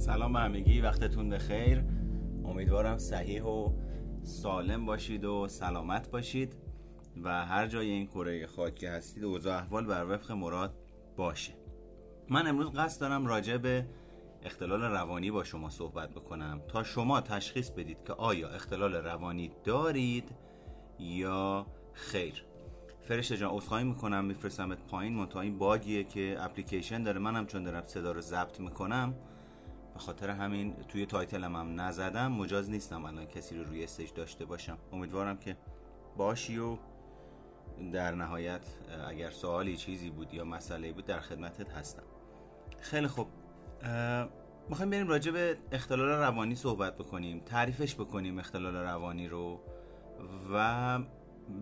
سلام به همگی وقتتون بخیر. امیدوارم صحیح و سالم باشید و سلامت باشید و هر جای این کره خاک که هستید اوضاع احوال بر وفق مراد باشه. من امروز قصد دارم راجع به اختلال روانی با شما صحبت بکنم. تا شما تشخیص بدید که آیا اختلال روانی دارید یا خیر. فرشته جان عذرخواهی می‌کنم میفرستمت پایین. منتها این باگیه که اپلیکیشن داره. منم چون دارم صدا رو ضبط می‌کنم خاطر همین توی تایتلم هم نزدم. مجاز نیستم الان کسی رو روی استیج داشته باشم. امیدوارم که باشی و در نهایت اگر سوالی چیزی بود یا مسئله بود در خدمتت هستم. خیلی خوب. می‌خوایم بریم راجع به اختلال روانی صحبت بکنیم تعریفش بکنیم اختلال روانی رو و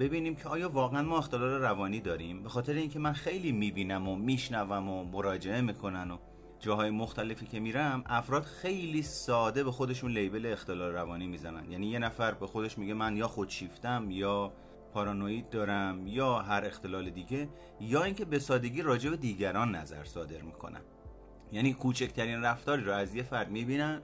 ببینیم که آیا واقعا ما اختلال روانی داریم؟ به خاطر اینکه من خیلی می‌بینم و میشنوم و مراجعه می‌کنن و جاهای مختلفی که میرم افراد خیلی ساده به خودشون لیبل اختلال روانی می‌زنن. یعنی یه نفر به خودش میگه من یا خودشیفتم یا پارانوید دارم یا هر اختلال دیگه یا اینکه به سادگی راجع به دیگران نظر صادر می‌کنن. یعنی کوچکترین رفتاری رو از یه فرد می‌بینن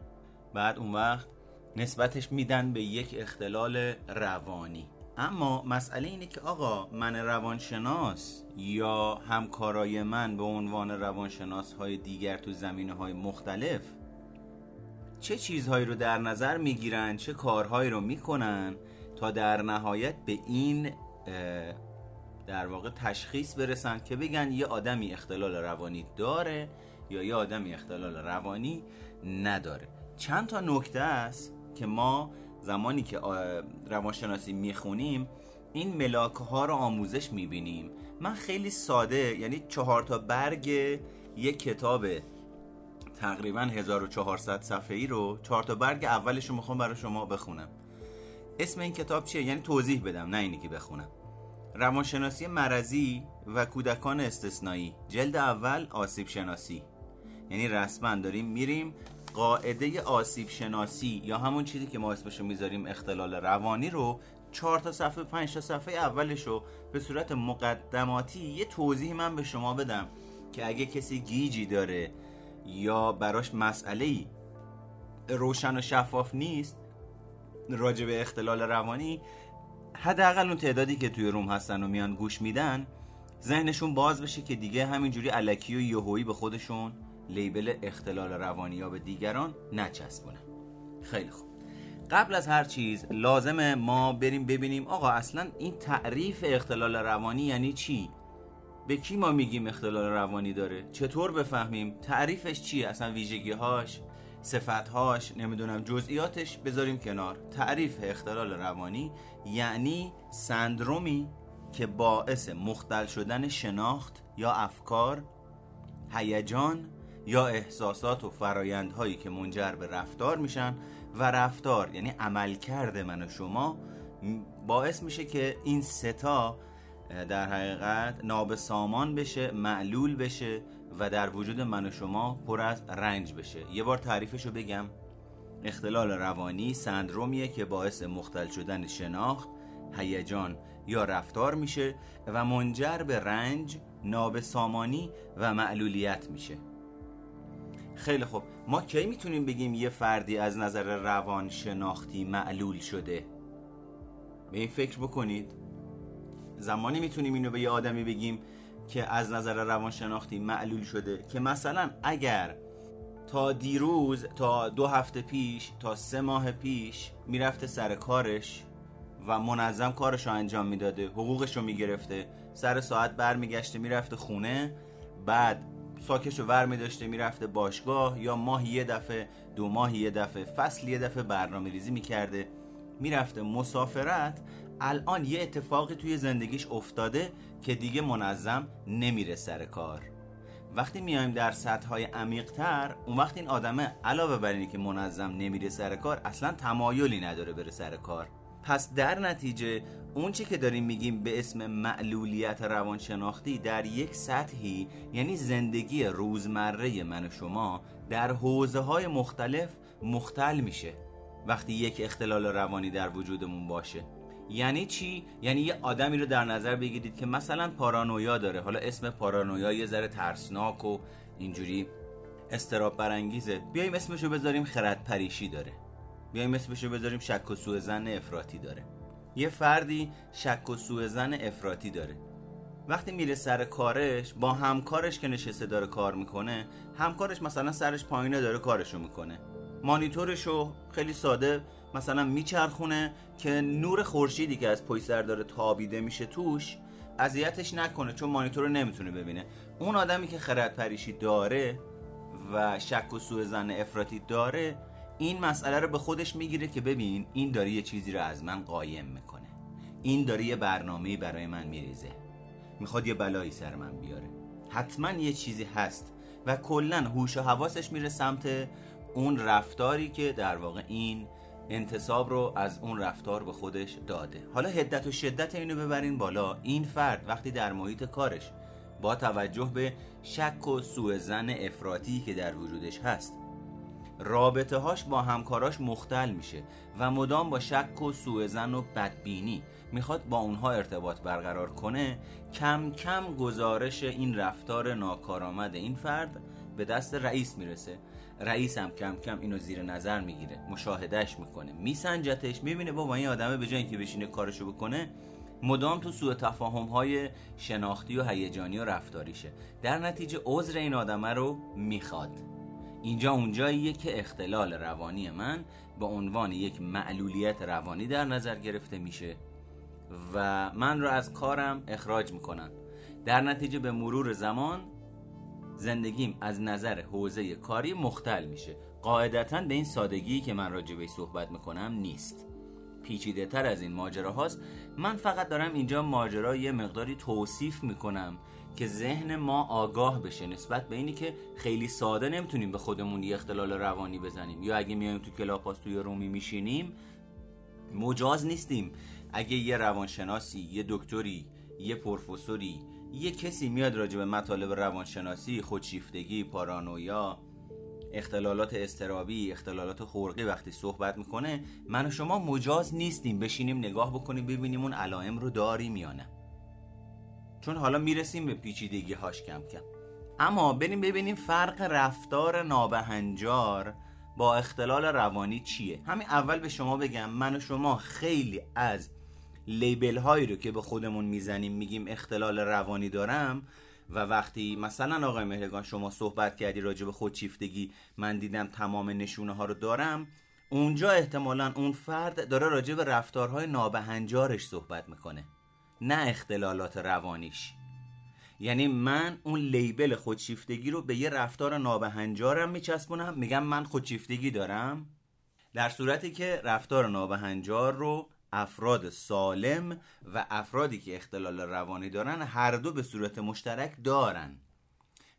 بعد اون وقت نسبتش میدن به یک اختلال روانی. اما مسئله اینه که آقا من روانشناس یا همکارای من به عنوان روانشناس های دیگر تو زمینه های مختلف چه چیزهایی رو در نظر می‌گیرن چه کارهایی رو می‌کنن تا در نهایت به این در واقع تشخیص برسن که بگن یه آدمی اختلال روانی داره یا یه آدمی اختلال روانی نداره. چند تا نکته است که ما زمانی که روانشناسی می‌خونیم این ملاک ها رو آموزش می‌بینیم. من خیلی ساده یعنی چهار تا برگ یک کتاب تقریبا 1400 صفحه ای رو چهار تا برگ اولش رو می‌خوام برای شما بخونم. اسم این کتاب چیه؟ یعنی توضیح بدم نه اینی که بخونم. روانشناسی مرزی و کودکان استثنایی. جلد اول آسیب شناسی یعنی رسما داریم میریم قاعده آسیب شناسی یا همون چیزی که ما اسمشو می‌ذاریم اختلال روانی رو چهار تا صفحه پنج تا صفحه اولش رو به صورت مقدماتی یه توضیح من به شما بدم که اگه کسی گیجی داره یا براش مسئله ای روشن و شفاف نیست راجع به اختلال روانی حداقل اون تعدادی که توی روم هستن و میان گوش میدن ذهنشون باز بشه که دیگه همینجوری علکی و یهویی به خودشون لیبل اختلال روانی یا به دیگران نچسبونن. خیلی خوب. قبل از هر چیز لازمه ما بریم ببینیم آقا اصلا این تعریف اختلال روانی یعنی چی؟ به کی ما میگیم اختلال روانی داره؟ چطور بفهمیم؟ تعریفش چیه؟ اصلا ویژگیهاش صفتهاش نمی‌دونم جزئیاتش بذاریم کنار. تعریف اختلال روانی یعنی سندرومی که باعث مختل شدن شناخت یا افکار هیجان یا احساسات و فرایندهایی که منجر به رفتار میشن و رفتار یعنی عملکرد من و شما باعث میشه که این ستا در حقیقت نابسامان بشه معلول بشه و در وجود من و شما پر از رنج بشه. یه بار تعریفشو بگم. اختلال روانی سندرومیه که باعث مختل شدن شناخت هیجان یا رفتار میشه و منجر به رنج نابسامانی و معلولیت میشه. خیلی خوب. ما کی می‌تونیم بگیم یه فردی از نظر روان شناختی معلول شده؟ به این فکر بکنید. زمانی می‌تونیم اینو به یه آدمی بگیم که از نظر روان شناختی معلول شده که مثلا اگر تا دیروز تا دو هفته پیش تا سه ماه پیش می‌رفته سر کارش و منظم کارش رو انجام می‌داده حقوقش رو می‌گرفته سر ساعت برمیگشته می‌رفته خونه بعد ساکش رو ور می داشته می‌رفته باشگاه یا ماهی یه دفعه دو ماهی یه دفعه فصل یه دفعه برنامه ریزی می‌کرده. می‌رفته مسافرت الان یه اتفاقی توی زندگیش افتاده که دیگه منظم نمیره سر کار. وقتی میایم در سطح های عمیق تر اون وقت این آدمه علاوه بر اینکه منظم نمیره سر کار اصلا تمایلی نداره بره سر کار. پس در نتیجه اون چی که داریم میگیم به اسم معلولیت روانشناختی در یک سطحی یعنی زندگی روزمره من و شما در حوزه های مختلف مختل میشه. وقتی یک اختلال روانی در وجودمون باشه. یعنی چی؟ یعنی یه آدمی رو در نظر بگیرید که مثلا پارانویا داره. حالا اسم پارانویا یه ذره ترسناک و اینجوری استراب برانگیزه. بیایم اسمشو بذاریم خرد پریشی داره. بیایم اسمشو بذاریم شک و سوء زن افراطی داره. یه فردی شک و سوء زن افراطی داره. وقتی میره سر کارش با همکارش که نشسته داره کار می‌کنه همکارش مثلا سرش پایینه داره کارشو می‌کنه. مانیتورشو خیلی ساده مثلا میچرخونه که نور خورشیدی که از پای سر داره تابیده میشه توش اذیتش نکنه چون مانیتور رو نمی‌تونه ببینه. اون آدمی که خرد پریشی داره و شک و سوء زن افراطی داره این مسئله رو به خودش می‌گیره که ببین این داره یه چیزی رو از من قایم می‌کنه. این داره یه برنامه برای من میریزه. می‌خواد یه بلایی سر من بیاره. حتما یه چیزی هست و کلا هوش و حواسش میره سمت اون رفتاری که در واقع این انتصاب رو از اون رفتار به خودش داده. حالا هدت و شدت اینو ببرین بالا. این فرد وقتی در محیط کارش با توجه به شک و سوء زن افراطی که در وجودش هست رابطه هاش با همکاراش مختل میشه و مدام با شک و سوء زن و بدبینی. می‌خواد با اونها ارتباط برقرار کنه. کم کم گزارش این رفتار ناکارآمد این فرد به دست رئیس می‌رسه. رئیس هم کم کم اینو زیر نظر می‌گیره. مشاهدهش می‌کنه. میسنجتش. می‌بینه با این آدمه به جای اینکه بشینه کارشو بکنه مدام تو سوء تفاهم های شناختی و هیجانی و رفتاریشه. در نتیجه عذر این آدمه رو می‌خواد. اینجا اونجاییه که اختلال روانی من به عنوان یک معلولیت روانی در نظر گرفته میشه و من رو از کارم اخراج می‌کنن. در نتیجه به مرور زمان زندگیم از نظر حوزه کاری مختل میشه. قاعدتا به این سادگی که من راجع صحبت می‌کنم نیست. پیچیده تر از این ماجرا هاست من فقط دارم اینجا ماجرا یه مقداری توصیف می‌کنم که ذهن ما آگاه بشه نسبت به اینی که خیلی ساده نمی‌تونیم به خودمون یه اختلال روانی بزنیم. یا اگه میایم تو کلاپاس توی رومی میشینیم مجاز نیستیم. اگه یه روانشناسی یه دکتری یه پروفسوری یه کسی میاد راجع به مطالب روانشناسی خودشیفتگی پارانویا اختلالات استرابی اختلالات خورقی وقتی صحبت می‌کنه من و شما مجاز نیستیم. بشینیم نگاه بکنیم ببینیم اون علائم رو داریم یا نه. چون حالا می‌رسیم به پیچیدگی هاش کم کم. اما بریم ببینیم فرق رفتار نابهنجار با اختلال روانی چیه. همین اول به شما بگم من و شما خیلی از لیبل هایی رو که به خودمون می‌زنیم میگیم اختلال روانی دارم و وقتی مثلا آقای مهرگان شما صحبت کردی راجع به خودشیفتگی من دیدم تمام نشونه ها رو دارم اونجا احتمالا اون فرد داره راجع به رفتارهای نابهنجارش صحبت می‌کنه. نه اختلالات روانیش. یعنی من اون لیبل خودشیفتگی رو به یه رفتار نابهنجارم میچسبونم میگم من خودشیفتگی دارم. در صورتی که رفتار نابهنجار رو افراد سالم و افرادی که اختلال روانی دارن هر دو به صورت مشترک دارن.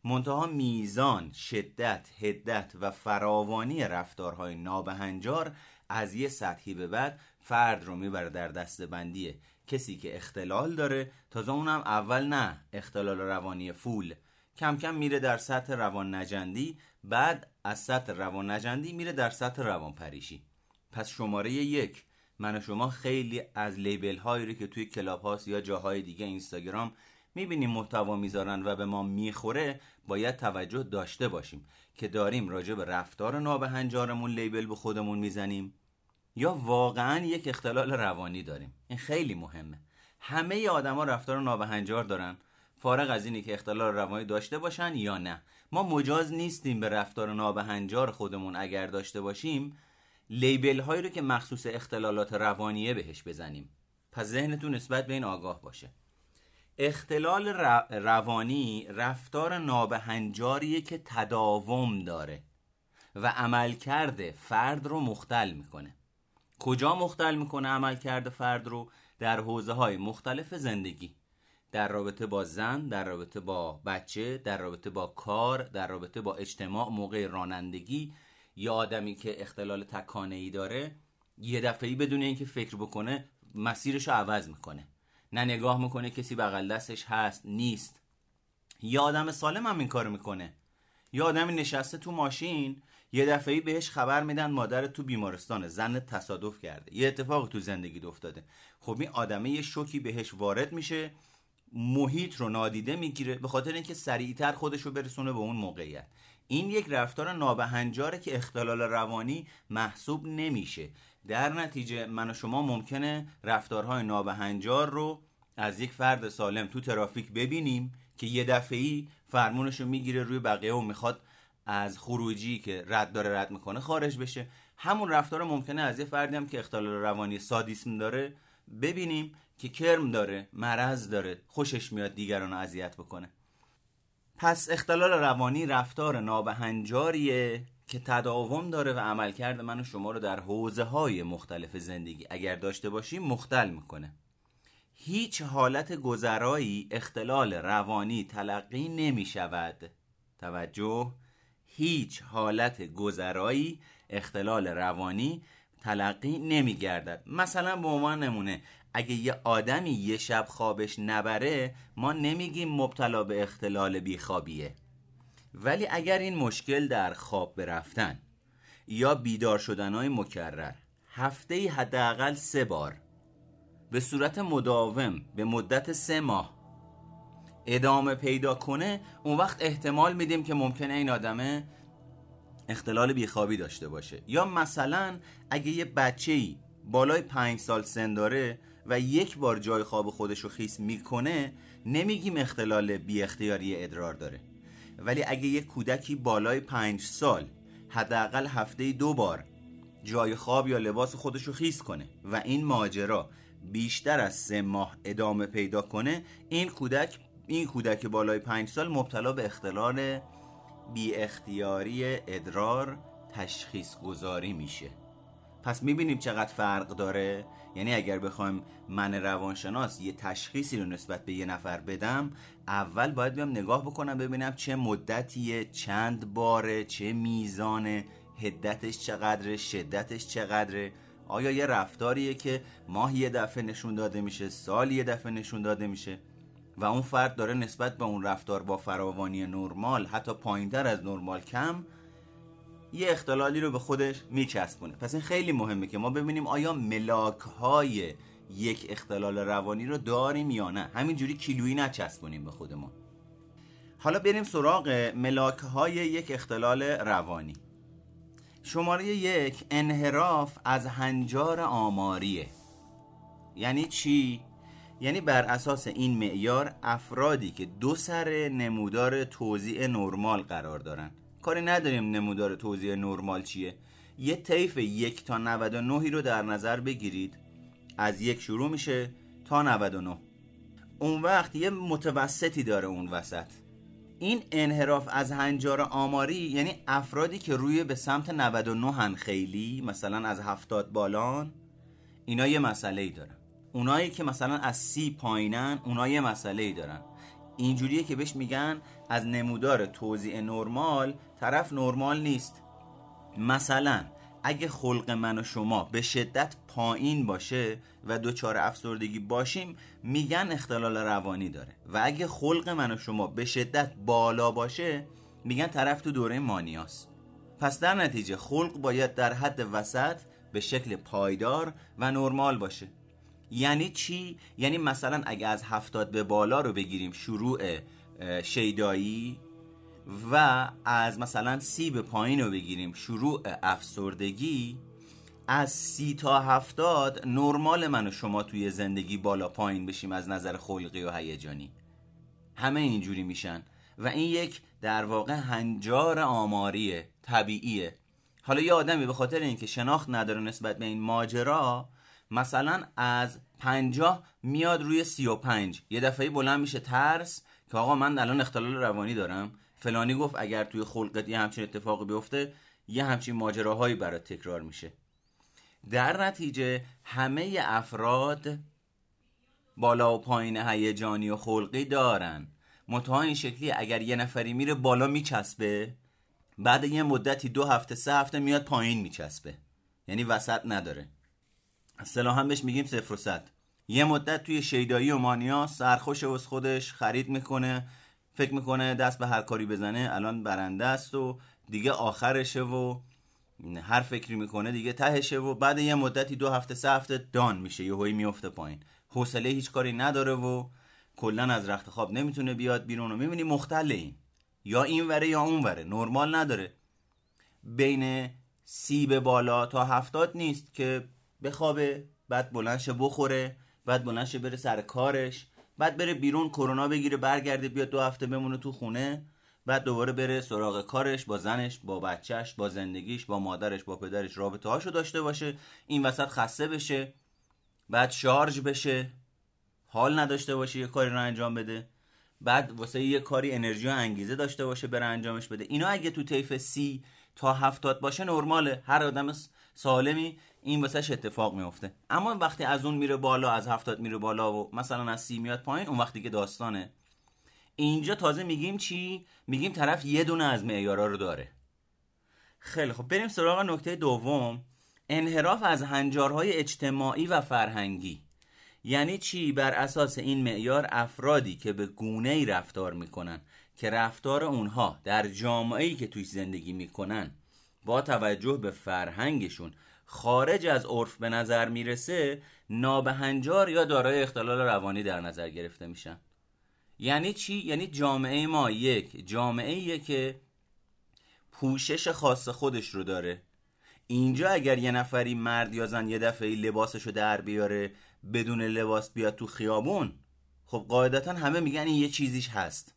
منتها میزان شدت هدت و فراوانی رفتارهای نابهنجار از یه سطحی به بعد فرد رو می‌بره در دسته بندی کسی که اختلال داره تازه اونم اول نه اختلال روانی فول. کم کم میره در سطح روان نجندی بعد از سطح روان نجندی میره در سطح روان پریشی پس شماره یک من و شما خیلی از لیبل هایی رو که توی کلاب هاست یا جاهای دیگه اینستاگرام می‌بینیم محتوا می‌ذارن و به ما می‌خوره باید توجه داشته باشیم که داریم راجع به رفتار نابهنجارمون لیبل به خودمون می‌زنیم. یا واقعا یک اختلال روانی داریم. این خیلی مهمه. همه آدما رفتار نابهنجار دارن. فارغ از اینی که اختلال روانی داشته باشن یا نه. ما مجاز نیستیم به رفتار نابهنجار خودمون اگر داشته باشیم لیبل هایی رو که مخصوص اختلالات روانیه بهش بزنیم. پس ذهنتون نسبت به این آگاه باشه. اختلال روانی رفتار نابهنجاریه که تداوم داره و عملکرد فرد رو مختل می‌کنه. کجا مختل می‌کنه عملکرد فرد رو؟ در حوزه های مختلف زندگی. در رابطه با زن در رابطه با بچه در رابطه با کار در رابطه با اجتماع موقع رانندگی. یا آدمی که اختلال تکانه ای داره یه دفعه بدون اینکه فکر بکنه مسیرش رو عوض می‌کنه. نه نگاه می‌کنه کسی بغل دستش هست نیست. یا آدم سالم هم این کار می‌کنه. یا آدمی نشسته تو ماشین یه دفعه بهش خبر میدن مادر تو بیمارستانه زن تصادف کرده. یه اتفاق تو زندگی افتاده. خب این آدمه یه شوکی بهش وارد میشه محیط رو نادیده می‌گیره به خاطر اینکه سریعتر خودش رو برسونه به اون موقعیت. این یک رفتار نابهنجاره که اختلال روانی محسوب نمیشه. در نتیجه من و شما ممکنه رفتارهای نابهنجار رو از یک فرد سالم تو ترافیک ببینیم که یه دفعی فرمونش رو می‌گیره روی بقیه و می‌خواد از خروجی که رد داره رد می‌کنه خارج بشه. همون رفتار ممکنه از یه فردی هم که اختلال روانی سادیسم داره ببینیم که کرم داره مرض داره خوشش میاد دیگران رو اذیت بکنه. پس اختلال روانی رفتار نابهنجاریه که تداوم داره و عملکرد من و شما رو در حوزه های مختلف زندگی اگر داشته باشیم مختل می‌کنه. هیچ حالت گذرایی اختلال روانی تلقی نمی شود توجه هیچ حالت گذرایی اختلال روانی تلقی نمی گردد مثلا به عنوان نمونه اگه یه آدمی یه شب خوابش نبره ما نمیگیم مبتلا به اختلال بیخوابیه. ولی اگر این مشکل در خواب برفتن یا بیدار شدن های مکرر هفته حداقل سه بار به صورت مداوم به مدت سه ماه ادامه پیدا کنه اون وقت احتمال میدیم که ممکنه این آدمه اختلال بیخوابی داشته باشه. یا مثلا اگه یه بچه ای بالای پنج سال سن داره و یک بار جای خواب خودش رو خیس می‌کنه نمیگیم اختلال بی اختیاری ادرار داره. ولی اگه یک کودکی بالای پنج سال حداقل هفته دو بار جای خواب یا لباس خودش رو خیس کنه و این ماجرا بیشتر از سه ماه ادامه پیدا کنه این کودک این کودک بالای پنج سال مبتلا به اختلال بی اختیاری ادرار تشخیص گذاری میشه. پس می‌بینیم چقدر فرق داره؟ یعنی اگر بخوایم من روانشناس یه تشخیصی رو نسبت به یه نفر بدم اول باید بیام نگاه بکنم ببینم چه مدتیه چند باره چه میزان هدتش چقدره شدتش چقدره. آیا یه رفتاریه که ماه یه دفعه نشون داده میشه سال یه دفعه نشون داده میشه؟ و اون فرد داره نسبت به اون رفتار با فراوانی نرمال حتی پایینتر از نرمال کم یه اختلالی رو به خودش میچسبونه. پس این خیلی مهمه که ما ببینیم آیا ملاک های یک اختلال روانی رو داریم یا نه. همینجوری کیلویی نچسبونیم به خودمون. حالا بریم سراغ ملاک های یک اختلال روانی. شماره یک انحراف از هنجار آماریه. یعنی چی؟ یعنی بر اساس این معیار افرادی که دو سر نمودار توزیع نرمال قرار دارن. کاری نداریم نمودار توزیع نرمال چیه. یه طیف یک تا 99 رو در نظر بگیرید. از یک شروع میشه تا 99 اون وقت یه متوسطی داره اون وسط. این انحراف از هنجار آماری یعنی افرادی که روی به سمت 99 هن خیلی مثلا از هفتاد بالان اینا یه مسئله ای دارن. اونایی که مثلا از سی پایینن اونا یه مسئله ای دارن. اینجوریه که بهش میگن از نمودار توزیع نرمال طرف نرمال نیست. مثلا اگه خلق من و شما به شدت پایین باشه و دوچار افسردگی باشیم میگن اختلال روانی داره. و اگه خلق من و شما به شدت بالا باشه میگن طرف تو دوره مانیاس پس در نتیجه خلق باید در حد وسط به شکل پایدار و نرمال باشه. یعنی چی؟ یعنی مثلا اگه از هفتاد به بالا رو بگیریم شروع شیدایی و از مثلا سی به پایین رو بگیریم شروع افسردگی از سی تا هفتاد نرمال من و شما توی زندگی بالا پایین بشیم از نظر خلقی و هیجانی همه اینجوری میشن و این یک در واقع هنجار آماریه طبیعیه حالا یه آدمی به خاطر اینکه شناخت نداره نسبت به این ماجرا مثلا از پنجاه میاد روی سی و پنج. یه دفعه بلند میشه ترس که آقا من الان اختلال روانی دارم. فلانی گفت اگر توی خلقت یه همچین اتفاقی بیفته یه همچین ماجراهایی برات تکرار میشه. در نتیجه همه افراد بالا و پایین هیجانی و خلقی دارن. منتها این شکلی اگر یه نفری میره بالا میچسبه بعد یه مدتی دو هفته سه هفته میاد پایین میچسبه. یعنی وسط نداره. اصطلاحا بهش میگیم صفر و صد. یه مدت توی شیدایی و مانیا سرخوش از خودش خرید می‌کنه فکر می‌کنه دست به هر کاری بزنه الان برنده است و دیگه آخرشه و هر فکری می‌کنه دیگه تهشه و بعد یه مدتی دو هفته سه هفته دان میشه یه هایی میفته پایین. حوصله هیچ کاری نداره و کلا از رخت خواب نمی‌تونه بیاد بیرون و می‌بینی مختل این. یا این وره یا اون وره نرمال نداره. بین سی به بالا تا هفتاد نیست که بخوابه بعد بلندشه بخوره بعد بلندشه بره سر کارش بعد بره بیرون کرونا بگیره برگرده بیاد دو هفته بمونه تو خونه بعد دوباره بره سراغ کارش با زنش با بچهش با زندگیش با مادرش با پدرش رابطه هاشو داشته باشه این وسط خسته بشه بعد شارژ بشه حال نداشته باشه یه کاری رو انجام بده بعد واسه یه کاری انرژی و انگیزه داشته باشه بره انجامش بده. اینا اگه تو طیف سی تا هفتاد باشه نرماله. هر آدم سالمی این واسهش اتفاق میفته اما وقتی از اون میره بالا از هفتاد میره بالا و مثلا از سی میاد پایین اون وقتی که داستانه. اینجا تازه میگیم چی؟ میگیم طرف یه دونه از معیارا رو داره. خیلی خب بریم سراغ نکته دوم. انحراف از هنجارهای اجتماعی و فرهنگی. یعنی چی؟ بر اساس این معیار افرادی که به گونه ای رفتار می‌کنن که رفتار اونها در جامعه ای که توی زندگی می‌کنن با توجه به فرهنگشون خارج از عرف به نظر می‌رسه نابهنجار یا دارای اختلال روانی در نظر گرفته میشن. یعنی چی؟ یعنی جامعه ما یک جامعه که پوشش خاص خودش رو داره. اینجا اگر یه نفری مرد یا زن یه دفعه لباسشو در بیاره بدون لباس بیاد تو خیابون خب قاعدتا همه میگن این یه چیزیش هست.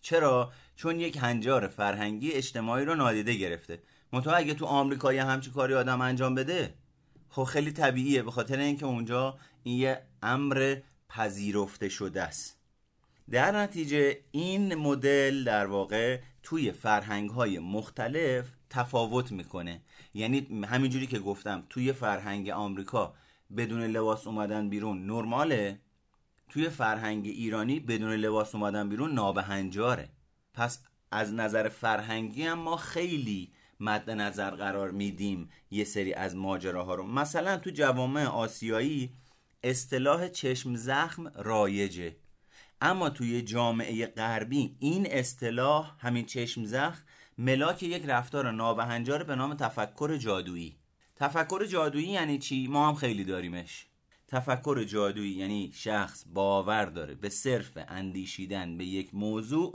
چرا؟ چون یک هنجار فرهنگی اجتماعی رو نادیده گرفته. منتها اگه تو آمریکا یه همچی کاری آدم انجام بده خب خیلی طبیعیه. به خاطر اینکه اونجا این یه امر پذیرفته شده است. در نتیجه این مدل در واقع توی فرهنگ های مختلف تفاوت می‌کنه. یعنی همینجوری که گفتم توی فرهنگ آمریکا بدون لباس اومدن بیرون نرماله توی فرهنگ ایرانی بدون لباس اومدن بیرون نابهنجاره. پس از نظر فرهنگی هم ما خیلی مد نظر قرار میدیم یه سری از ماجراها رو. مثلا تو جوامع آسیایی اصطلاح چشم زخم رایجه. اما توی جامعه غربی این اصطلاح همین چشم زخم ملاک یک رفتار نابهنجار به نام تفکر جادویی. تفکر جادویی یعنی چی؟ ما هم خیلی داریمش. تفکر جادویی یعنی شخص باور داره به صرف اندیشیدن به یک موضوع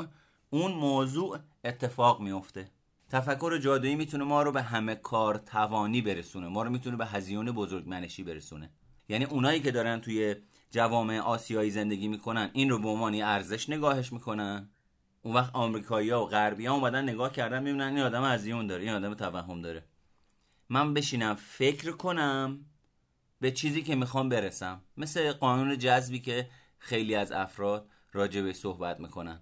اون موضوع اتفاق میفته تفکر جادویی می‌تونه ما رو به همه کار توانی برسونه ما رو می‌تونه به هزیون بزرگمنشی برسونه. یعنی اونایی که دارن توی جوامع آسیایی زندگی می‌کنن این رو به عنوان ارزش نگاهش می‌کنن. اون وقت آمریکایی ها و غربی ها اومدن نگاه کردن می‌بینن این آدم هزیون داره این آدم توهم داره. من بشینم فکر کنم به چیزی که می‌خوام برسم. مثل قانون جذبی که خیلی از افراد راجع به صحبت می‌کنن.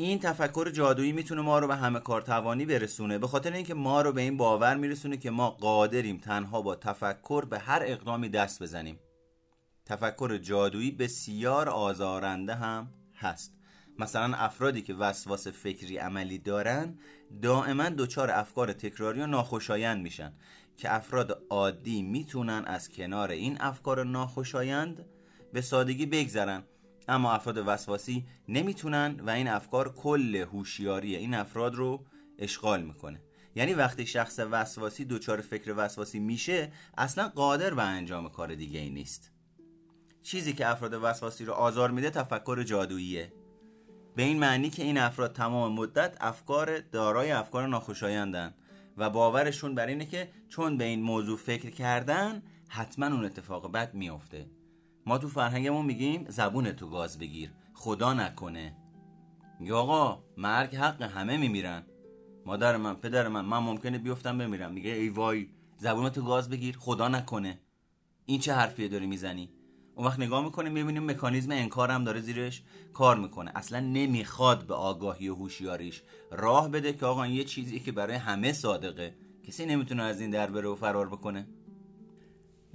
این تفکر جادویی می‌تونه ما رو به همه کار توانی برسونه. به خاطر اینکه ما رو به این باور میرسونه که ما قادریم تنها با تفکر به هر اقدامی دست بزنیم. تفکر جادویی بسیار آزارنده هم هست. مثلا افرادی که وسواس فکری عملی دارن دائما دچار افکار تکراری و ناخوشایند میشن که افراد عادی می‌تونن از کنار این افکار ناخوشایند به سادگی بگذرن. اما افراد وسواسی نمی‌تونن و این افکار کل هوشیاری این افراد رو اشغال می‌کنه. یعنی وقتی شخص وسواسی دچار فکر وسواسی میشه اصلا قادر به انجام کار دیگه ای نیست. چیزی که افراد وسواسی رو آزار میده تفکر جادوییه. به این معنی که این افراد تمام مدت افکار دارای افکار ناخوشایندن و باورشون بر اینه که چون به این موضوع فکر کردن حتما اون اتفاق بد میافته. ما تو فرهنگمون میگیم زبون تو گاز بگیر. خدا نکنه. یا آقا مرگ حق همه میمیرن. مادر من پدر من من ممکنه بیفتم بمیرم. میگه ای وای زبون تو گاز بگیر. خدا نکنه. این چه حرفیه داری می‌زنی؟ اون وقت نگاه می‌کنیم می‌بینیم مکانیزم انکار هم داره زیرش کار می‌کنه. اصلا نمی‌خواد به آگاهی و هوشیاریش راه بده که آقا یه چیزی که برای همه صادقه. کسی نمی‌تونه از این در بره و فرار بکنه.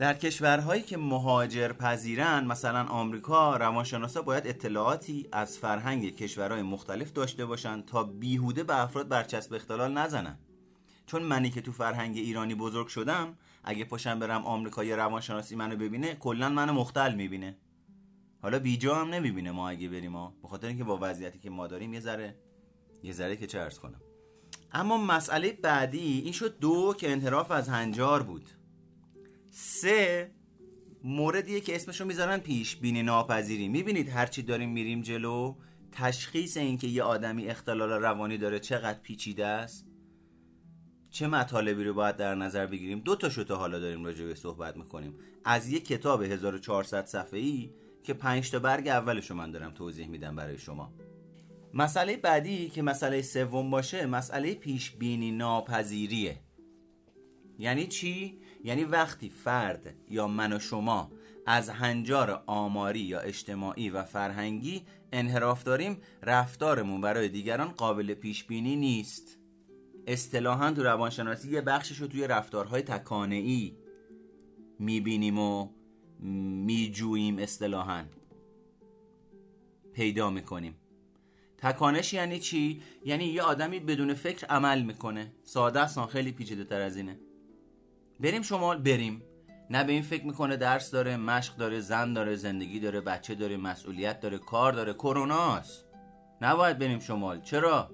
در کشورهایی که مهاجر پذیرن مثلا آمریکا روانشناسا باید اطلاعاتی از فرهنگ کشورهای مختلف داشته باشن تا بیهوده به افراد برچسب اختلال نزنن. چون منی که تو فرهنگ ایرانی بزرگ شدم اگه پاشم برم آمریکا یه روانشناسی منو ببینه کلا منو مختل می‌بینه. حالا بیجا هم نمی‌بینه ما اگه بریم ما به خاطر اینکه با وضعیتی که ما داریم یه ذره یه ذره که چه کنم. اما مسئله بعدی این شد دو که انحراف از هنجار بود. سه موردیه که اسمشو می‌ذارن پیش بینی ناپذیری. می‌بینید هرچی داریم میریم جلو تشخیص اینکه یه آدمی اختلال روانی داره چقدر پیچیده است. چه مطالبی رو باید در نظر بگیریم؟ دو تا تا حالا داریم راجع به صحبت می‌کنیم. از یه کتاب 1400 صفحه ای که 5 تا برگ اولش من دارم توضیح میدم برای شما. مسئله بعدی که مسئله سوم باشه مسئله پیش بینی ناپذیریه. یعنی چی؟ یعنی وقتی فرد یا من و شما از هنجار آماری یا اجتماعی و فرهنگی انحراف داریم رفتارمون برای دیگران قابل پیش بینی نیست. اصطلاحا تو روانشناسی یه بخشش رو توی رفتارهای تکانه ای می‌بینیم و میجوییم اصطلاحا. پیدا می‌کنیم. تکانش یعنی چی؟ یعنی یه آدمی بدون فکر عمل می‌کنه. ساده است خیلی پیچیده تر از اینه. بریم شما بریم. نه به این فکر می‌کنه درس داره مشق داره زن داره زندگی داره بچه داره مسئولیت داره کار داره کروناست. نباید بریم شمال. چرا؟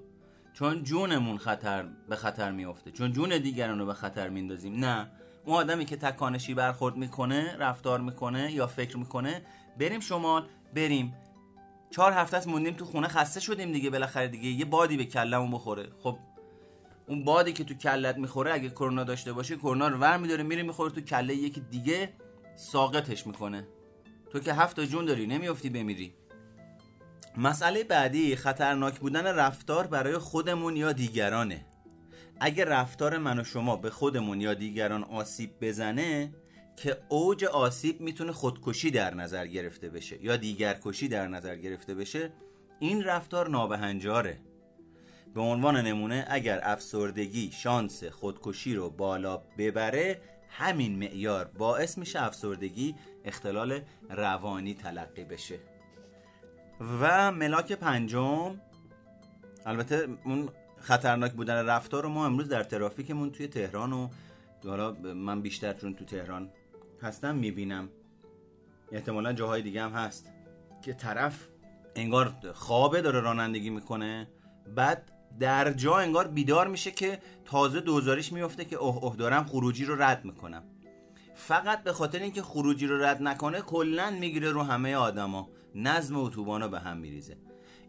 چون جونمون خطر به خطر میافته. چون جون دیگران رو به خطر میندازیم. نه. اون آدمی که تکانشی برخورد می‌کنه رفتار می‌کنه یا فکر می‌کنه بریم شمال بریم. چهار هفته است موندیم تو خونه خسته شدیم دیگه بالاخره دیگه یه بادی به کلمون بخوره. خب اون بادی که تو کلت می‌خوره اگه کرونا داشته باشه کرونا رو ور میداره میره می‌خوره تو کله یکی دیگه ساقطش می‌کنه. تو که هفت جون داری نمیافتی بمیری. مسئله بعدی خطرناک بودن رفتار برای خودمون یا دیگرانه. اگه رفتار من و شما به خودمون یا دیگران آسیب بزنه که اوج آسیب می‌تونه خودکشی در نظر گرفته بشه یا دیگرکشی در نظر گرفته بشه این رفتار نابهنجاره. به عنوان نمونه اگر افسردگی شانس خودکشی رو بالا ببره همین معیار باعث میشه افسردگی اختلال روانی تلقی بشه. و ملاک پنجم البته اون خطرناک بودن رفتار رو ما امروز در ترافیکمون توی تهران و حالا من بیشتر چون تو تهران هستم می‌بینم. احتمالا جاهای دیگه هم هست. که طرف انگار خوابه داره رانندگی می‌کنه. بعد در جا انگار بیدار میشه که تازه دوزاریش میفته که اوه اوه دارم خروجی رو رد می‌کنم. فقط به خاطر اینکه خروجی رو رد نکنه کلا می‌گیره رو همه آدما. نظم اتوبانا به هم میریزه.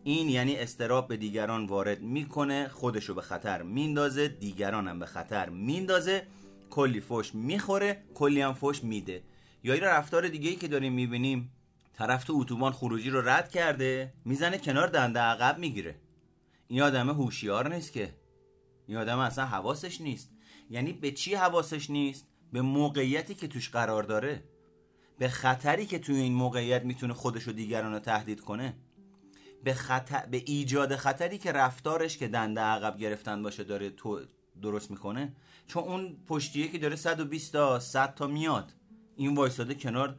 این یعنی استراب به دیگران وارد می‌کنه خودشو به خطر میندازه دیگران به خطر میندازه. کلی فوش می‌خوره کلی هم فوش میده. یا این رفتار دیگه ای که داریم می‌بینیم طرف تو اتوبان خروجی رو رد کرده می‌زنه کنار دنده عقب می‌گیره. این آدم هوشیار نیست که. این آدم اصلا حواسش نیست. یعنی به چی حواسش نیست؟ به موقعیتی که توش قرار داره. به خطری که توی این موقعیت می‌تونه خودش و دیگران رو تهدید کنه. به, خطر... به ایجاد خطری که رفتارش که دنده عقب گرفتن باشه داره تو درست می‌کنه. چون اون پشتیه که داره 120 تا 100 تا میاد. این وایساده کنار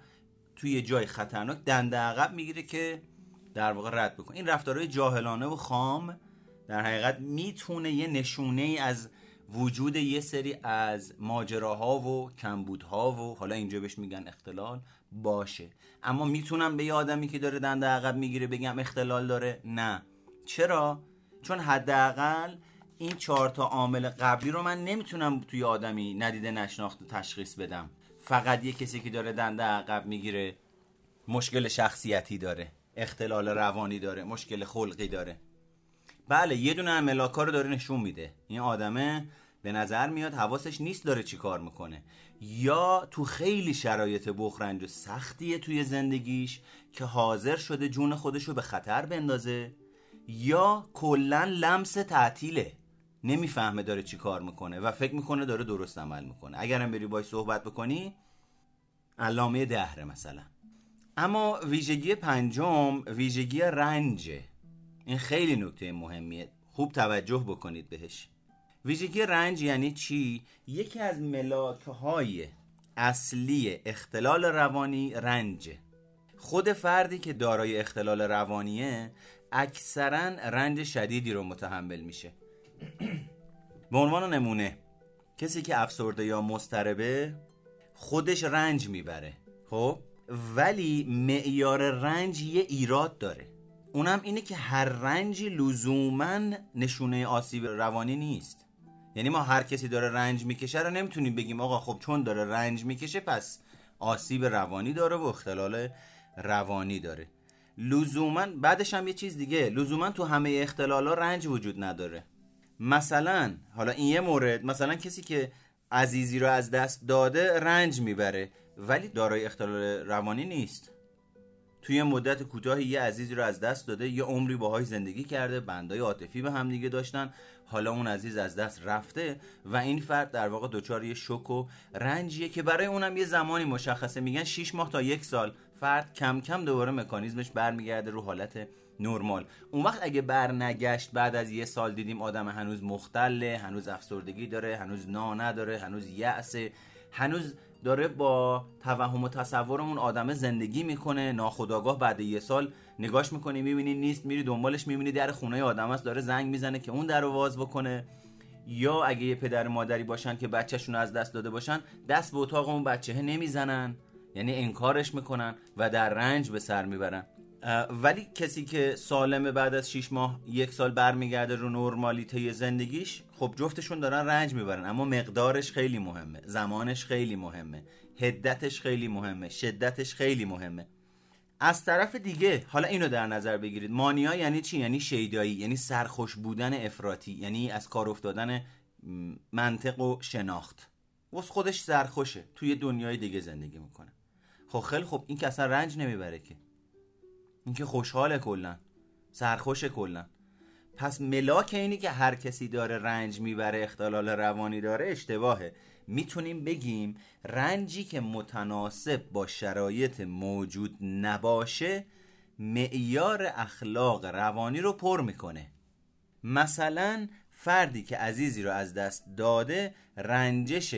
توی جای خطرناک دنده عقب می‌گیره که در واقع رد بکنه. این رفتارهای جاهلانه و خام در حقیقت می‌تونه یه نشونه ای از وجود یه سری از ماجراها و کمبودها و حالا اینجا بهش میگن اختلال باشه. اما می‌تونم به یه آدمی که داره دنده عقب می‌گیره بگم اختلال داره؟ نه. چرا؟ چون حداقل این چهار تا عامل قبلی رو من نمی‌تونم توی آدمی ندیده نشناخته تشخیص بدم. فقط یه کسی که داره دنده عقب می‌گیره مشکل شخصیتی داره اختلال روانی داره مشکل خلقی داره. بله یه دونه ملاکا رو داره نشون میده. این آدمه به نظر میاد حواسش نیست داره چی کار می‌کنه. یا تو خیلی شرایط بخرنج و سختیه توی زندگیش که حاضر شده جون خودش رو به خطر بندازه یا کلا لمس تعطیله. نمی‌فهمه داره چی کار می‌کنه و فکر می‌کنه داره درست عمل می‌کنه. اگرم بری باش صحبت بکنی علامه دهره مثلا. اما ویژگی پنجم ویژگی رنجه. این خیلی نکته مهمیه. خوب توجه بکنید بهش. ویژگی رنج یعنی چی؟ یکی از ملاکهای اصلی اختلال روانی رنجه خود فردی که دارای اختلال روانیه اکثرا رنج شدیدی رو متحمل میشه. به عنوان نمونه کسی که افسرده یا مستربه خودش رنج می‌بره خب؟ ولی معیار رنج یه ایراد داره. اونم اینه که هر رنجی لزوما نشونه آسیب روانی نیست. یعنی ما هر کسی داره رنج می‌کشه رو نمی‌تونیم بگیم آقا خب چون داره رنج می‌کشه پس آسیب روانی داره و اختلال روانی داره. لزوما بعدش هم یه چیز دیگه لزوما تو همه اختلالا رنج وجود نداره. مثلا حالا این یه مورد مثلا کسی که عزیزی رو از دست داده رنج می‌بره ولی دارای اختلال روانی نیست. توی مدت کوتاهی یه عزیزی رو از دست داده یه عمری باهاش زندگی کرده بندای عاطفی به هم دیگه داشتن. حالا اون عزیز از دست رفته و این فرد در واقع دچار یه شک و رنجیه که برای اونم یه زمانی مشخصه. میگن 6 ماه تا یک سال فرد کم کم دوباره مکانیزمش برمیگرده رو حالت نرمال. اون وقت اگه برنگشت بعد از یه سال دیدیم آدم هنوز مختله هنوز افسردگی داره هنوز نا نداره هنوز یأسه هنوز داره با توهم و تصورمون آدم زندگی می‌کنه ناخداگاه بعد یه سال نگاش می‌کنی می‌بینی نیست میری دنبالش می‌بینی در خونه آدم است داره زنگ می‌زنه که اون در رو واز بکنه. یا اگه یه پدر مادری باشن که بچهشون از دست داده باشن دست به اتاق اون بچه نمی‌زنن. یعنی انکارش می‌کنن و در رنج به سر می‌برن. ولی کسی که سالمه بعد از 6 ماه یک سال برمیگرده رو نرمالیته زندگیش خب جفتشون دارن رنج می‌برن اما مقدارش خیلی مهمه زمانش خیلی مهمه هدتش خیلی مهمه شدتش خیلی مهمه. از طرف دیگه حالا اینو در نظر بگیرید مانیا یعنی چی؟ یعنی شیدایی یعنی سرخوش بودن افراطی یعنی از کار افتادن منطق و شناخت. واسه خودش سرخوشه توی دنیای دیگه زندگی می‌کنه. خب خیلی خب این که اصلا رنج نمی‌بره که. این که خوشحاله کلا سرخوش کلا. پس ملاک اینی که هر کسی داره رنج می‌بره اختلال روانی داره اشتباهه. می‌تونیم بگیم رنجی که متناسب با شرایط موجود نباشه معیار اخلاق روانی رو پر می‌کنه. مثلا فردی که عزیزی رو از دست داده رنجش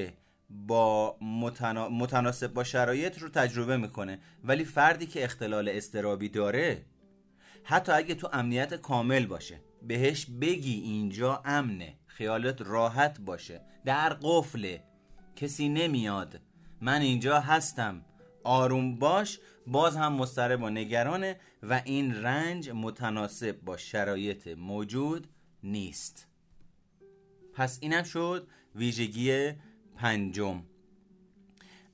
با متناسب با شرایط رو تجربه می‌کنه. ولی فردی که اختلال استرابی داره حتی اگه تو امنیت کامل باشه. بهش بگی اینجا امنه خیالت راحت باشه. در قفله کسی نمیاد. من اینجا هستم. آروم باش باز هم مضطرب و نگرانه و این رنج متناسب با شرایط موجود نیست. پس اینم شد ویژگی پنجم.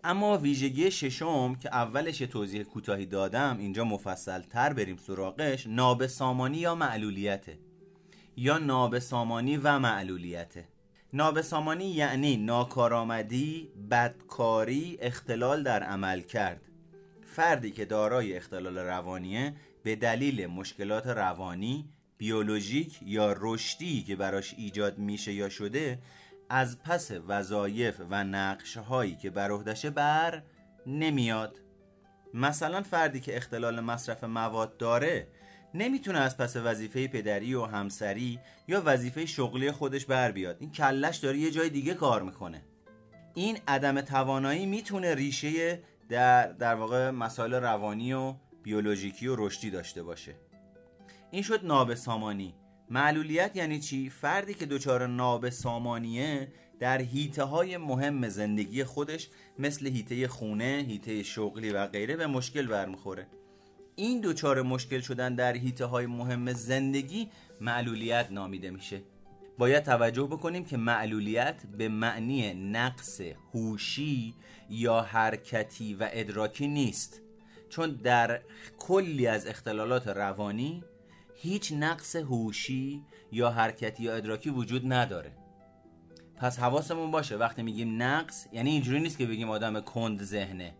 اما ویژگی ششم که اولش توضیح کوتاهی دادم اینجا مفصل تر بریم سراغش نابسامانی یا معلولیته؟ یا نابسامانی و معلولیته. نابسامانی یعنی ناکارآمدی، بدکاری، اختلال در عمل کرد. فردی که دارای اختلال روانیه به دلیل مشکلات روانی، بیولوژیک یا رشدی که براش ایجاد میشه یا شده از پس وظایف و نقش هایی که بر عهدهشه بر نمیاد. مثلا فردی که اختلال مصرف مواد داره نمی‌تونه از پس وظیفه پدری و همسری یا وظیفه شغلی خودش بر بیاد. این کلش داره یه جای دیگه کار می‌کنه. این عدم توانایی می‌تونه ریشه در در واقع مسائل روانی و بیولوژیکی و رشدی داشته باشه. این شد نابسامانی. معلولیت یعنی چی؟ فردی که دچار نابسامانیه در هیته های مهم زندگی خودش مثل هیته خونه، هیته شغلی و غیره به مشکل برمیخوره. این دچار مشکل شدن در هیته های مهم زندگی معلولیت نامیده میشه. باید توجه بکنیم که معلولیت به معنی نقص هوشی یا حرکتی و ادراکی نیست. چون در کلی از اختلالات روانی هیچ نقص هوشی یا حرکتی یا ادراکی وجود نداره. پس حواسمون باشه وقتی میگیم نقص یعنی اینجوری نیست که بگیم آدم کند ذهنه.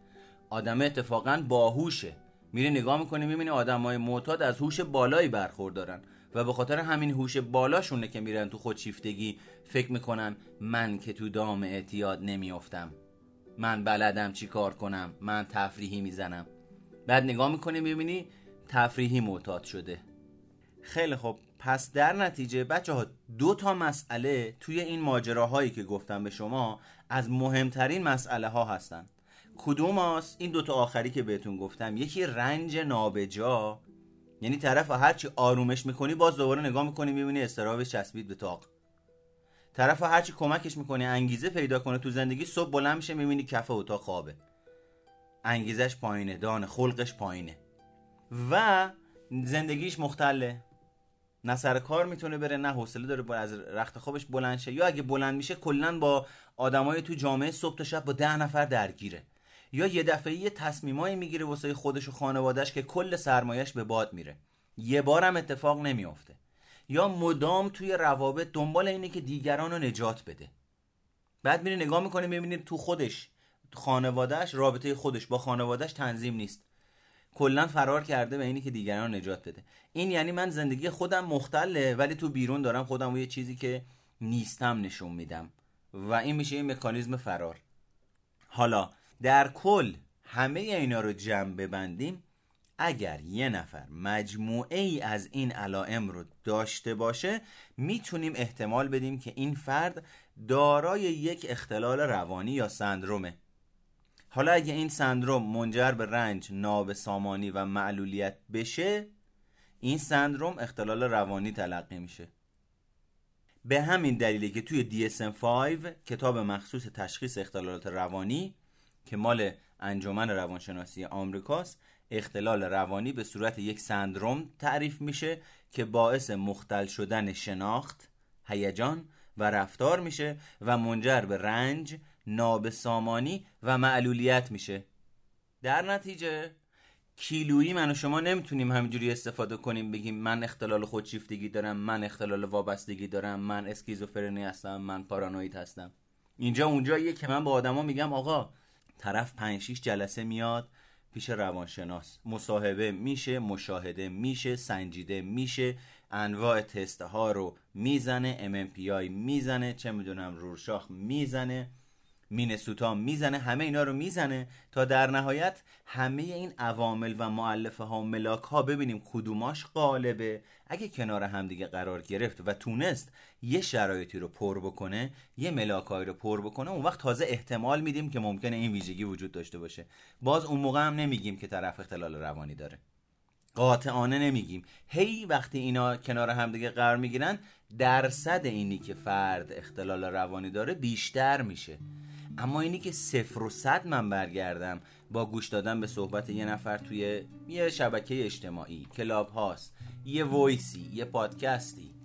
آدم اتفاقا باهوشه. میری نگاه می‌کنی می‌بینی آدم های معتاد از هوش بالایی برخوردارن و به خاطر همین هوش بالاشونه که میرن تو خودشیفتگی فکر می‌کنن من که تو دام اعتیاد نمیافتم. من بلدم چی کار کنم من تفریحی می‌زنم. بعد نگاه می‌کنی می‌بینی تفریحی معتاد شده. خیلی خب پس در نتیجه بچه ها دو تا مسئله توی این ماجراهایی که گفتم به شما از مهمترین مسئله ها هستن. کدوم هست؟ این دوتا آخری که بهتون گفتم. یکی رنج نابجا. یعنی طرف هرچی آرومش می‌کنی باز دوباره نگاه می‌کنی می‌بینی استرابش چسبید به تاق طرف هرچی کمکش می‌کنی انگیزه پیدا کنه تو زندگی صبح بلند میشه می‌بینی کف اتاق خوابه. انگیزش پایینه دانه خلقش پایینه. و زندگیش مختله. نه سر کار می‌تونه بره نه حوصله داره از رخت خوابش بلند شه. یا اگه بلند میشه کلا با آدمای تو جامعه صبح تا شب با ده نفر درگیره. یا یه دفعه یه تصمیمایی می‌گیره واسه خودش و خانوادهش که کل سرمایش به باد میره. یه بارم اتفاق نمیافته. یا مدام توی روابط دنبال اینه که دیگران رو نجات بده. بعد میره نگاه می‌کنه می‌بینید تو خودش خانوادهش رابطه خودش با خانوادهش تنظیم نیست. کلا فرار کرده به اینی که دیگران نجات بده. این یعنی من زندگی خودم مختله ولی تو بیرون دارم خودم و یه چیزی که نیستم نشون میدم. و این میشه این مکانیزم فرار. حالا در کل همه اینا رو جمع ببندیم اگر یه نفر مجموعه ای از این علائم رو داشته باشه می‌تونیم احتمال بدیم که این فرد دارای یک اختلال روانی یا سندرومه. حالا اگه این سندروم منجر به رنج، ناب سامانی و معلولیت بشه این سندروم اختلال روانی تلقی میشه. به همین دلیلی که توی DSM-5 کتاب مخصوص تشخیص اختلالات روانی که مال انجمن روانشناسی آمریکاست اختلال روانی به صورت یک سندروم تعریف میشه که باعث مختل شدن شناخت، هیجان و رفتار میشه و منجر به رنج، نابسامانی و معلولیت میشه. در نتیجه کیلویی من و شما نمی‌تونیم همینجوری استفاده کنیم بگیم من اختلال خودشیفتگی دارم من اختلال وابستگی دارم من اسکیزوفرنی هستم من پارانوید هستم. اینجا اونجاییه که من با آدما میگم آقا طرف 5 6 جلسه میاد پیش روانشناس. مصاحبه میشه مشاهده میشه سنجیده میشه. انواع تست ها رو می‌زنه MMPI می‌زنه چه می‌دونم رورشاخ می‌زنه مینسوتا می‌زنه همه اینا رو می‌زنه تا در نهایت همه این عوامل و معلفه ها و ملاک ها ببینیم کدوماش غالبه. اگه کنار همدیگه قرار گرفت و تونست یه شرایطی رو پر بکنه یه ملاکایی رو پر بکنه اون وقت تازه احتمال میدیم که ممکنه این ویژگی وجود داشته باشه. باز اون موقع هم نمیگیم که طرف اختلال روانی داره. قاطعانه نمیگیم. هی وقتی اینا کنار همدیگه قرار می‌گیرن درصد اینی که فرد اختلال روانی داره بیشتر میشه. اما اینی که صفر و صد من برگردم با گوش دادن به صحبت یه نفر توی یه شبکه اجتماعی کلاب هاست یه وایسی یه پادکستی.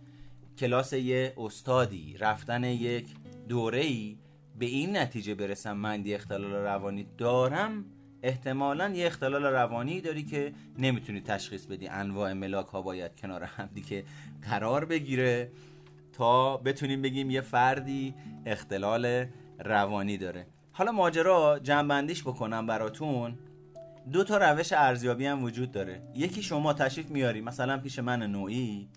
کلاس یه استادی رفتن یک دوره ای به این نتیجه برسم من دی اختلال روانی دارم احتمالا یه اختلال روانی داری که نمی‌تونی تشخیص بدی. انواع ملاک ها باید کنار هم دیگه قرار بگیره تا بتونیم بگیم یه فردی اختلال روانی داره. حالا ماجرا جنبندیش بکنم براتون. دو تا روش ارزیابی هم وجود داره. یکی شما تشریف میاری مثلا پیش من نوعی.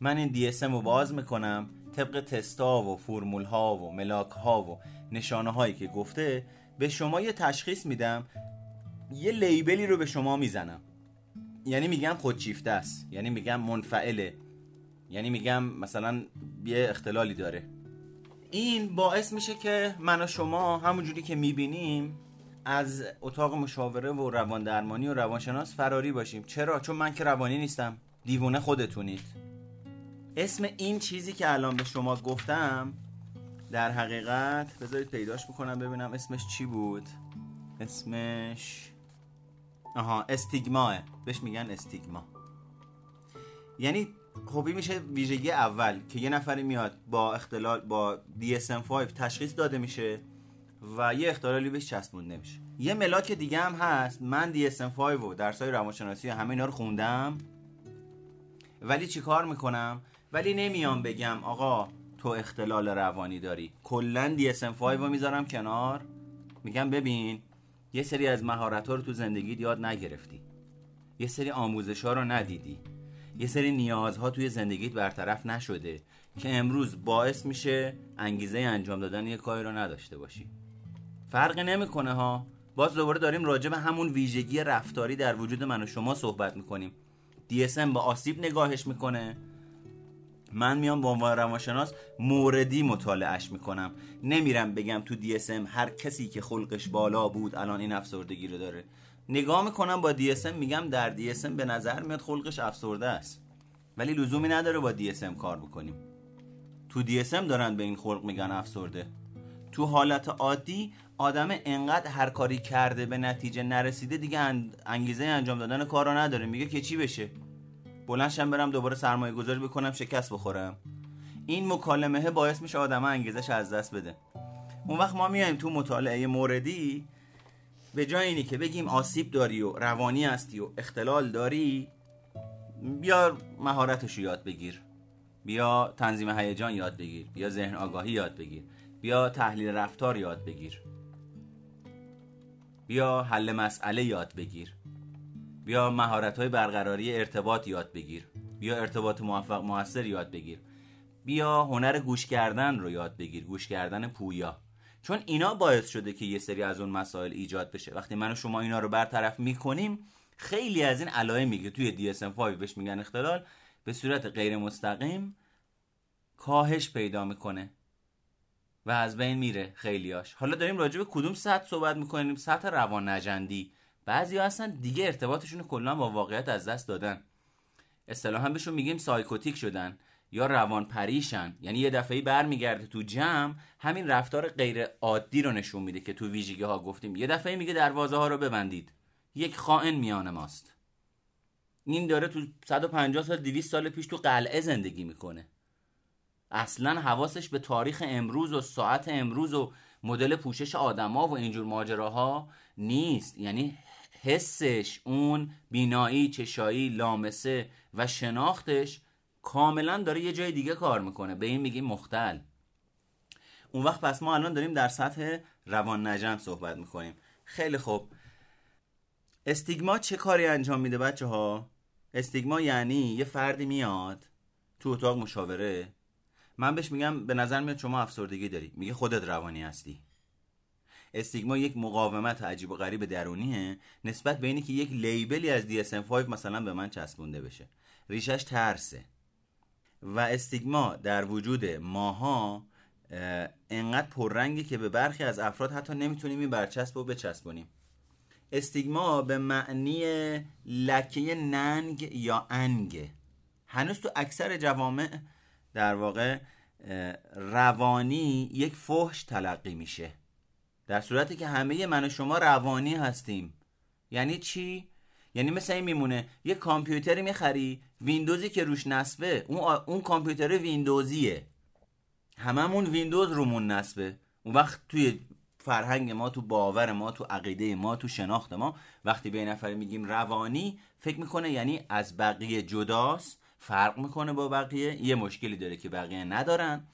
من این DSM رو باز می‌کنم طبق تستا و فرمول ها و ملاک ها و نشانه هایی که گفته به شما یه تشخیص میدم یه لیبلی رو به شما می‌زنم. یعنی میگم خودشیفته است یعنی میگم منفعله یعنی میگم مثلا یه اختلالی داره. این باعث میشه که من و شما همونجوری که می‌بینیم از اتاق مشاوره و روان درمانی و روانشناس فراری باشیم. چرا؟ چون من که روانی نیستم. دیوونه خودتونید. اسم این چیزی که الان به شما گفتم در حقیقت بذارید پیداش بکنم ببینم اسمش چی بود. اسمش آها استیگماه. بهش میگن استیگما یعنی خوبی میشه ویژگی اول که یه نفری میاد با اختلال با DSM-5 تشخیص داده میشه و یه اختلالی بهش چسبونده میشه. یه ملاک دیگه هم هست. من DSM-5 و درسای روانشناسی همه اینا رو خوندم. ولی چیکار می‌کنم؟ ولی نمیام بگم آقا تو اختلال روانی داری. کلا DSM-5 رو می‌ذارم کنار. میگم ببین یه سری از مهارت ها رو تو زندگی یاد نگرفتی. یه سری آموزش ها رو ندیدی. یه سری نیازها توی زندگیت برطرف نشده که امروز باعث میشه انگیزه انجام دادن یه کاری رو نداشته باشی. فرقی نمی‌کنه ها. باز دوباره داریم راجع به همون ویژگی رفتاری در وجود من و شما صحبت می‌کنیم. DSM با آسیب نگاهش می‌کنه. من میام به عنوان روانشناس موردی مطالعهش می‌کنم. نمیرم بگم تو DSM هر کسی که خلقش بالا بود الان این افسردگی رو داره. نگاه می‌کنم با DSM میگم در DSM به نظر میاد خلقش افسرده است. ولی لزومی نداره با DSM کار بکنیم. تو DSM دارن به این خلق میگن افسرده. تو حالت عادی آدم انقدر هر کاری کرده به نتیجه نرسیده دیگه انگیزه انجام دادن کار رو نداره. میگه که چی بشه؟ بلنشم برم دوباره سرمایه گذاری بکنم شکست بخورم. این مکالمه باعث میشه آدم انگیزش از دست بده. اون وقت ما میایم تو مطالعه موردی به جای اینی که بگیم آسیب داری و روانی هستی و اختلال داری بیا مهارتش یاد بگیر. بیا تنظیم هیجان یاد بگیر. بیا ذهن آگاهی یاد بگیر. بیا تحلیل رفتار یاد بگیر. بیا حل مسئله یاد بگیر. بیا مهارت های برقراری ارتباط یاد بگیر. بیا ارتباط موفق موثر یاد بگیر. بیا هنر گوش کردن رو یاد بگیر گوش کردن پویا. چون اینا باعث شده که یه سری از اون مسائل ایجاد بشه. وقتی من و شما اینا رو برطرف می‌کنیم خیلی از این علائمی که توی DSM-5 بهش میگن اختلال به صورت غیر مستقیم کاهش پیدا می‌کنه و از بین میره خیلیاش حالا داریم راجع به کدوم سطح صحبت می‌کنیم؟ سطح روان نجندی بعضی هستن دیگه ارتباطشون کلا با واقعیت از دست دادن. اصطلاحا بهشون میگیم سایکوتیک شدن یا روان پریشن یعنی یه دفعه برمیگرده تو جمع همین رفتار غیر عادی رو نشون میده که تو ویژگی ها گفتیم. یه دفعه میگه دروازه ها رو ببندید. یک خائن میان ماست. این داره تو 150 سال 200 سال پیش تو قلعه زندگی می‌کنه. اصلا حواسش به تاریخ امروز و ساعت امروز و مدل پوشش آدما و اینجور ماجراها نیست. یعنی حسش اون بینایی چشایی لامسه و شناختش کاملا داره یه جای دیگه کار می‌کنه. به این میگیم مختل. اون وقت پس ما الان داریم در سطح روان نجم صحبت می‌کنیم. خیلی خوب. استیگما چه کاری انجام میده بچه ها استیگما یعنی یه فردی میاد تو اتاق مشاوره. من بهش میگم به نظر میاد شما افسردگی داری. میگه خودت روانی هستی. استیگما یک مقاومت عجیب و غریب درونیه نسبت به اینی که یک لیبلی از DSM-5 مثلا به من چسبونده بشه. ریشش ترسه. و استیگما در وجود ماها انقدر پررنگی که به برخی از افراد حتی نمی‌تونیم این برچسب رو بچسبونیم. استیگما به معنی لکه ننگ یا انگ. هنوز تو اکثر جوامع در واقع روانی یک فحش تلقی میشه. در صورتی که همه من و شما روانی هستیم. یعنی چی؟ یعنی مثل این میمونه یه کامپیوتری می‌خری ویندوزی که روش نصبه اون, اون کامپیوتر ویندوزیه. هممون ویندوز رومون نصبه. اون وقت توی فرهنگ ما تو باور ما تو عقیده ما تو شناخت ما وقتی به نفر میگیم روانی فکر می‌کنه یعنی از بقیه جداست فرق می‌کنه با بقیه یه مشکلی داره که بقیه ندارن.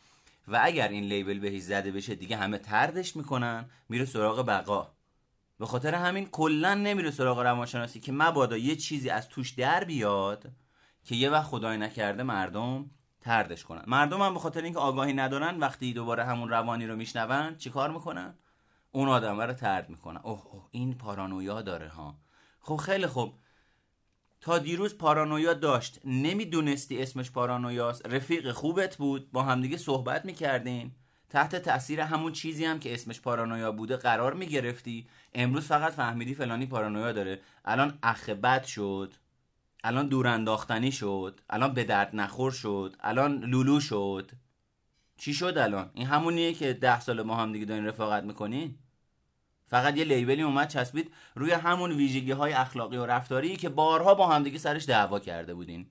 و اگر این لیبل بهش زده بشه دیگه همه تردش می‌کنن میره سراغ بقا. به خاطر همین کلا نمیره سراغ روانشناسی که مبادا یه چیزی از توش در بیاد که یه وقت خدای نکرده مردم تردش کنن. مردم هم به خاطر اینکه آگاهی ندارن وقتی دوباره همون روانی رو میشنون چیکار می‌کنن؟ اون آدم رو ترد می‌کنن. اوه, اوه این پارانویا داره ها. خب خیلی خوب. تا دیروز پارانویا داشت. نمی‌دونستی اسمش پارانویاست. رفیق خوبت بود. با همدیگه صحبت می‌کردین. تحت تاثیر همون چیزی هم که اسمش پارانویا بوده قرار می‌گرفتی. امروز فقط فهمیدی فلانی پارانویا داره. الان اخ بد شد. الان دور انداختنی شد. الان به درد نخور شد. الان لولو شد. چی شد الان؟ این همونیه که ده سال ما هم دیگه دارین رفاقت می‌کنین؟ فقط یه لیبلی اومد چسبید روی همون ویژگی های اخلاقی و رفتاری که بارها با همدیگه سرش دعوا کرده بودین.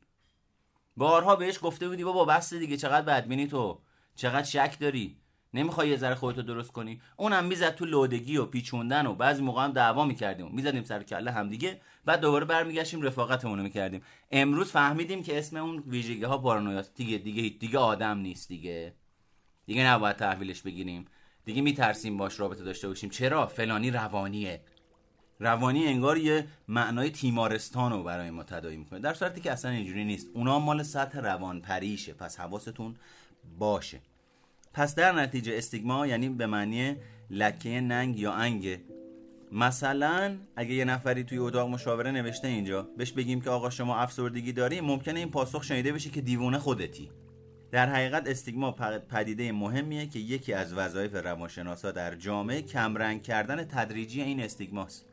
بارها بهش گفته بودی بابا بس دیگه چقدر بدبینی تو؟ چقدر شک داری؟ نمی‌خوای یه ذره خودتو درست کنی؟ اونم می‌زد تو لودگی و پیچوندن و بعضی موقع هم دعوا می‌کردیم. می‌زدیم سر کله همدیگه بعد دوباره برمیگشتیم رفاقتمون رو می‌کردیم. امروز فهمیدیم که اسم اون ویژگی ها پارانویاست. دیگه دیگه دیگه آدم نیست دیگه. دیگه نباید تحویلش بگیریم. دیگه میترسیم باش رابطه داشته باشیم. چرا؟ فلانی روانیه. روانی انگار یه معنای تیمارستان رو برای ما تدایی می‌کنه. در صورتی که اصلا اینجوری نیست. اونا مال سطح روان پریشه پس حواستون باشه. پس در نتیجه استیگما یعنی به معنی لکه ننگ یا انگه مثلا اگه یه نفری توی اتاق مشاوره نوشته اینجا بهش بگیم که آقا شما افسردگی داری ممکنه این پاسخ شنیده بشه که دیوونه خودتی. در حقیقت استیگما پدیده مهمیه که یکی از وظایف روانشناسا در جامعه کمرنگ کردن تدریجی این استیگماست.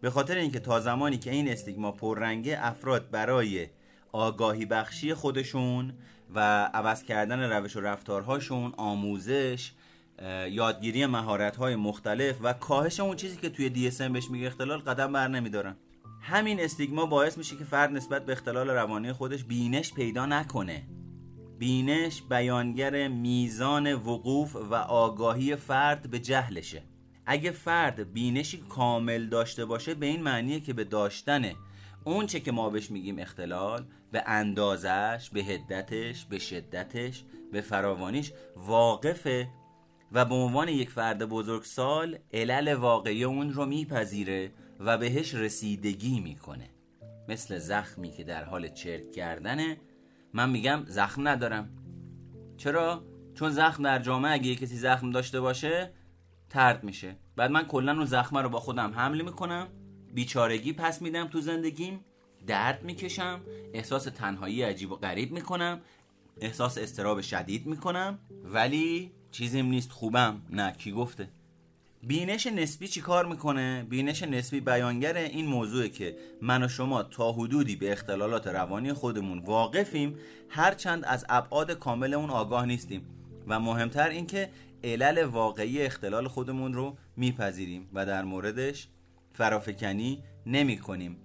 به خاطر اینکه تا زمانی که این استیگما پررنگه افراد برای آگاهی بخشی خودشون و عوض کردن روش و رفتارهاشون آموزش یادگیری مهارت‌های مختلف و کاهش اون چیزی که توی DSM بهش میگه اختلال قدم بر نمیدارن. همین استیگما باعث میشه که فرد نسبت به اختلال روانی خودش بینش پیدا نکنه. بینش بیانگر میزان وقوف و آگاهی فرد به جهلشه. اگه فرد بینشی کامل داشته باشه به این معنیه که به داشتن اون چه که ما بهش میگیم اختلال به اندازش به هدتش به شدتش به فراوانیش واقفه و به عنوان یک فرد بزرگسال علل واقعی اون رو میپذیره و بهش رسیدگی می‌کنه. مثل زخمی که در حال چرک کردنه من میگم زخم ندارم. چرا؟ چون زخم در جامعه اگه کسی زخم داشته باشه ترد میشه. بعد من کلا اون زخمه رو با خودم حمل می‌کنم بیچارگی پس میدم تو زندگیم درد می‌کشم احساس تنهایی عجیب و غریب می‌کنم احساس استراب شدید می‌کنم ولی چیزیم نیست خوبم. نه کی گفته؟ بینش نسبی چی کار می‌کنه؟ بینش نسبی بیانگر این موضوعه که من و شما تا حدودی به اختلالات روانی خودمون واقفیم هرچند از ابعاد کامل اون آگاه نیستیم. و مهمتر این که علل واقعی اختلال خودمون رو میپذیریم و در موردش فرافکنی نمی کنیم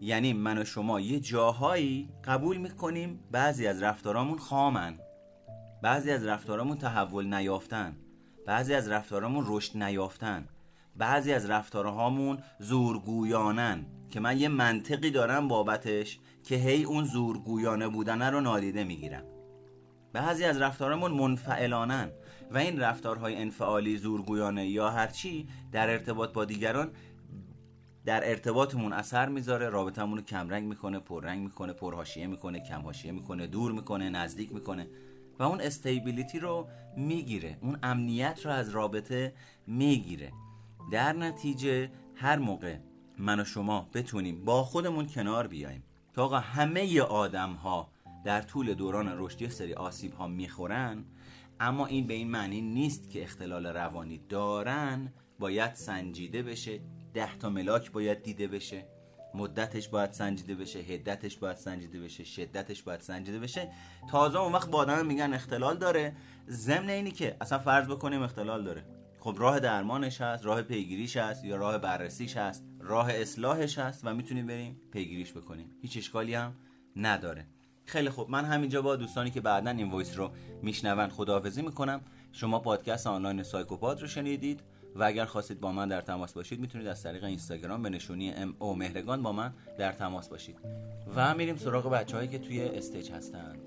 یعنی من و شما یه جاهایی قبول می‌کنیم بعضی از رفتارامون خامن بعضی از رفتارامون تحول نیافتن. بعضی از رفتارامون رشد نیافتن. بعضی از رفتارهامون زورگویانن که من یه منطقی دارم بابتش که هی اون زورگویانه بودنه رو نادیده می‌گیرم. بعضی از رفتارامون منفعلانن و این رفتارهای انفعالی زورگویانه یا هرچی در ارتباط با دیگران در ارتباطمون اثر می‌ذاره رابطمون رو کمرنگ می‌کنه پررنگ می‌کنه پرهاشیه می‌کنه کمهاشیه می‌کنه دور می‌کنه نزدیک می‌کنه. و اون استیبیلیتی رو می‌گیره. اون امنیت رو از رابطه می‌گیره. در نتیجه هر موقع من و شما بتونیم با خودمون کنار بیایم که آقا همه آدم ها در طول دوران رشدی سری آسیب ها می‌خورن اما این به این معنی نیست که اختلال روانی دارن. باید سنجیده بشه ده تا ملاک باید دیده بشه. مدتش باید سنجیده بشه هدتش باید سنجیده بشه شدتش باید سنجیده بشه. تازه اون وقت با آدم میگن اختلال داره. ضمن اینی که اصلا فرض بکنیم اختلال داره. خب راه درمانش هست راه پیگیریش هست یا راه بررسیش هست راه اصلاحش هست و می‌تونیم بریم پیگیریش بکنیم. هیچ اشکالی هم نداره. خیلی خوب. من همینجا با دوستانی که بعدا این voice رو میشنون خداحافظی می‌کنم. شما پادکست آنلاین سایکوپاد رو شنیدید. و اگر خواستید با من در تماس باشید می‌تونید از طریق اینستاگرام به نشونی M O مهرگان با من در تماس باشید. و میریم سراغ بچههایی که توی stage هستند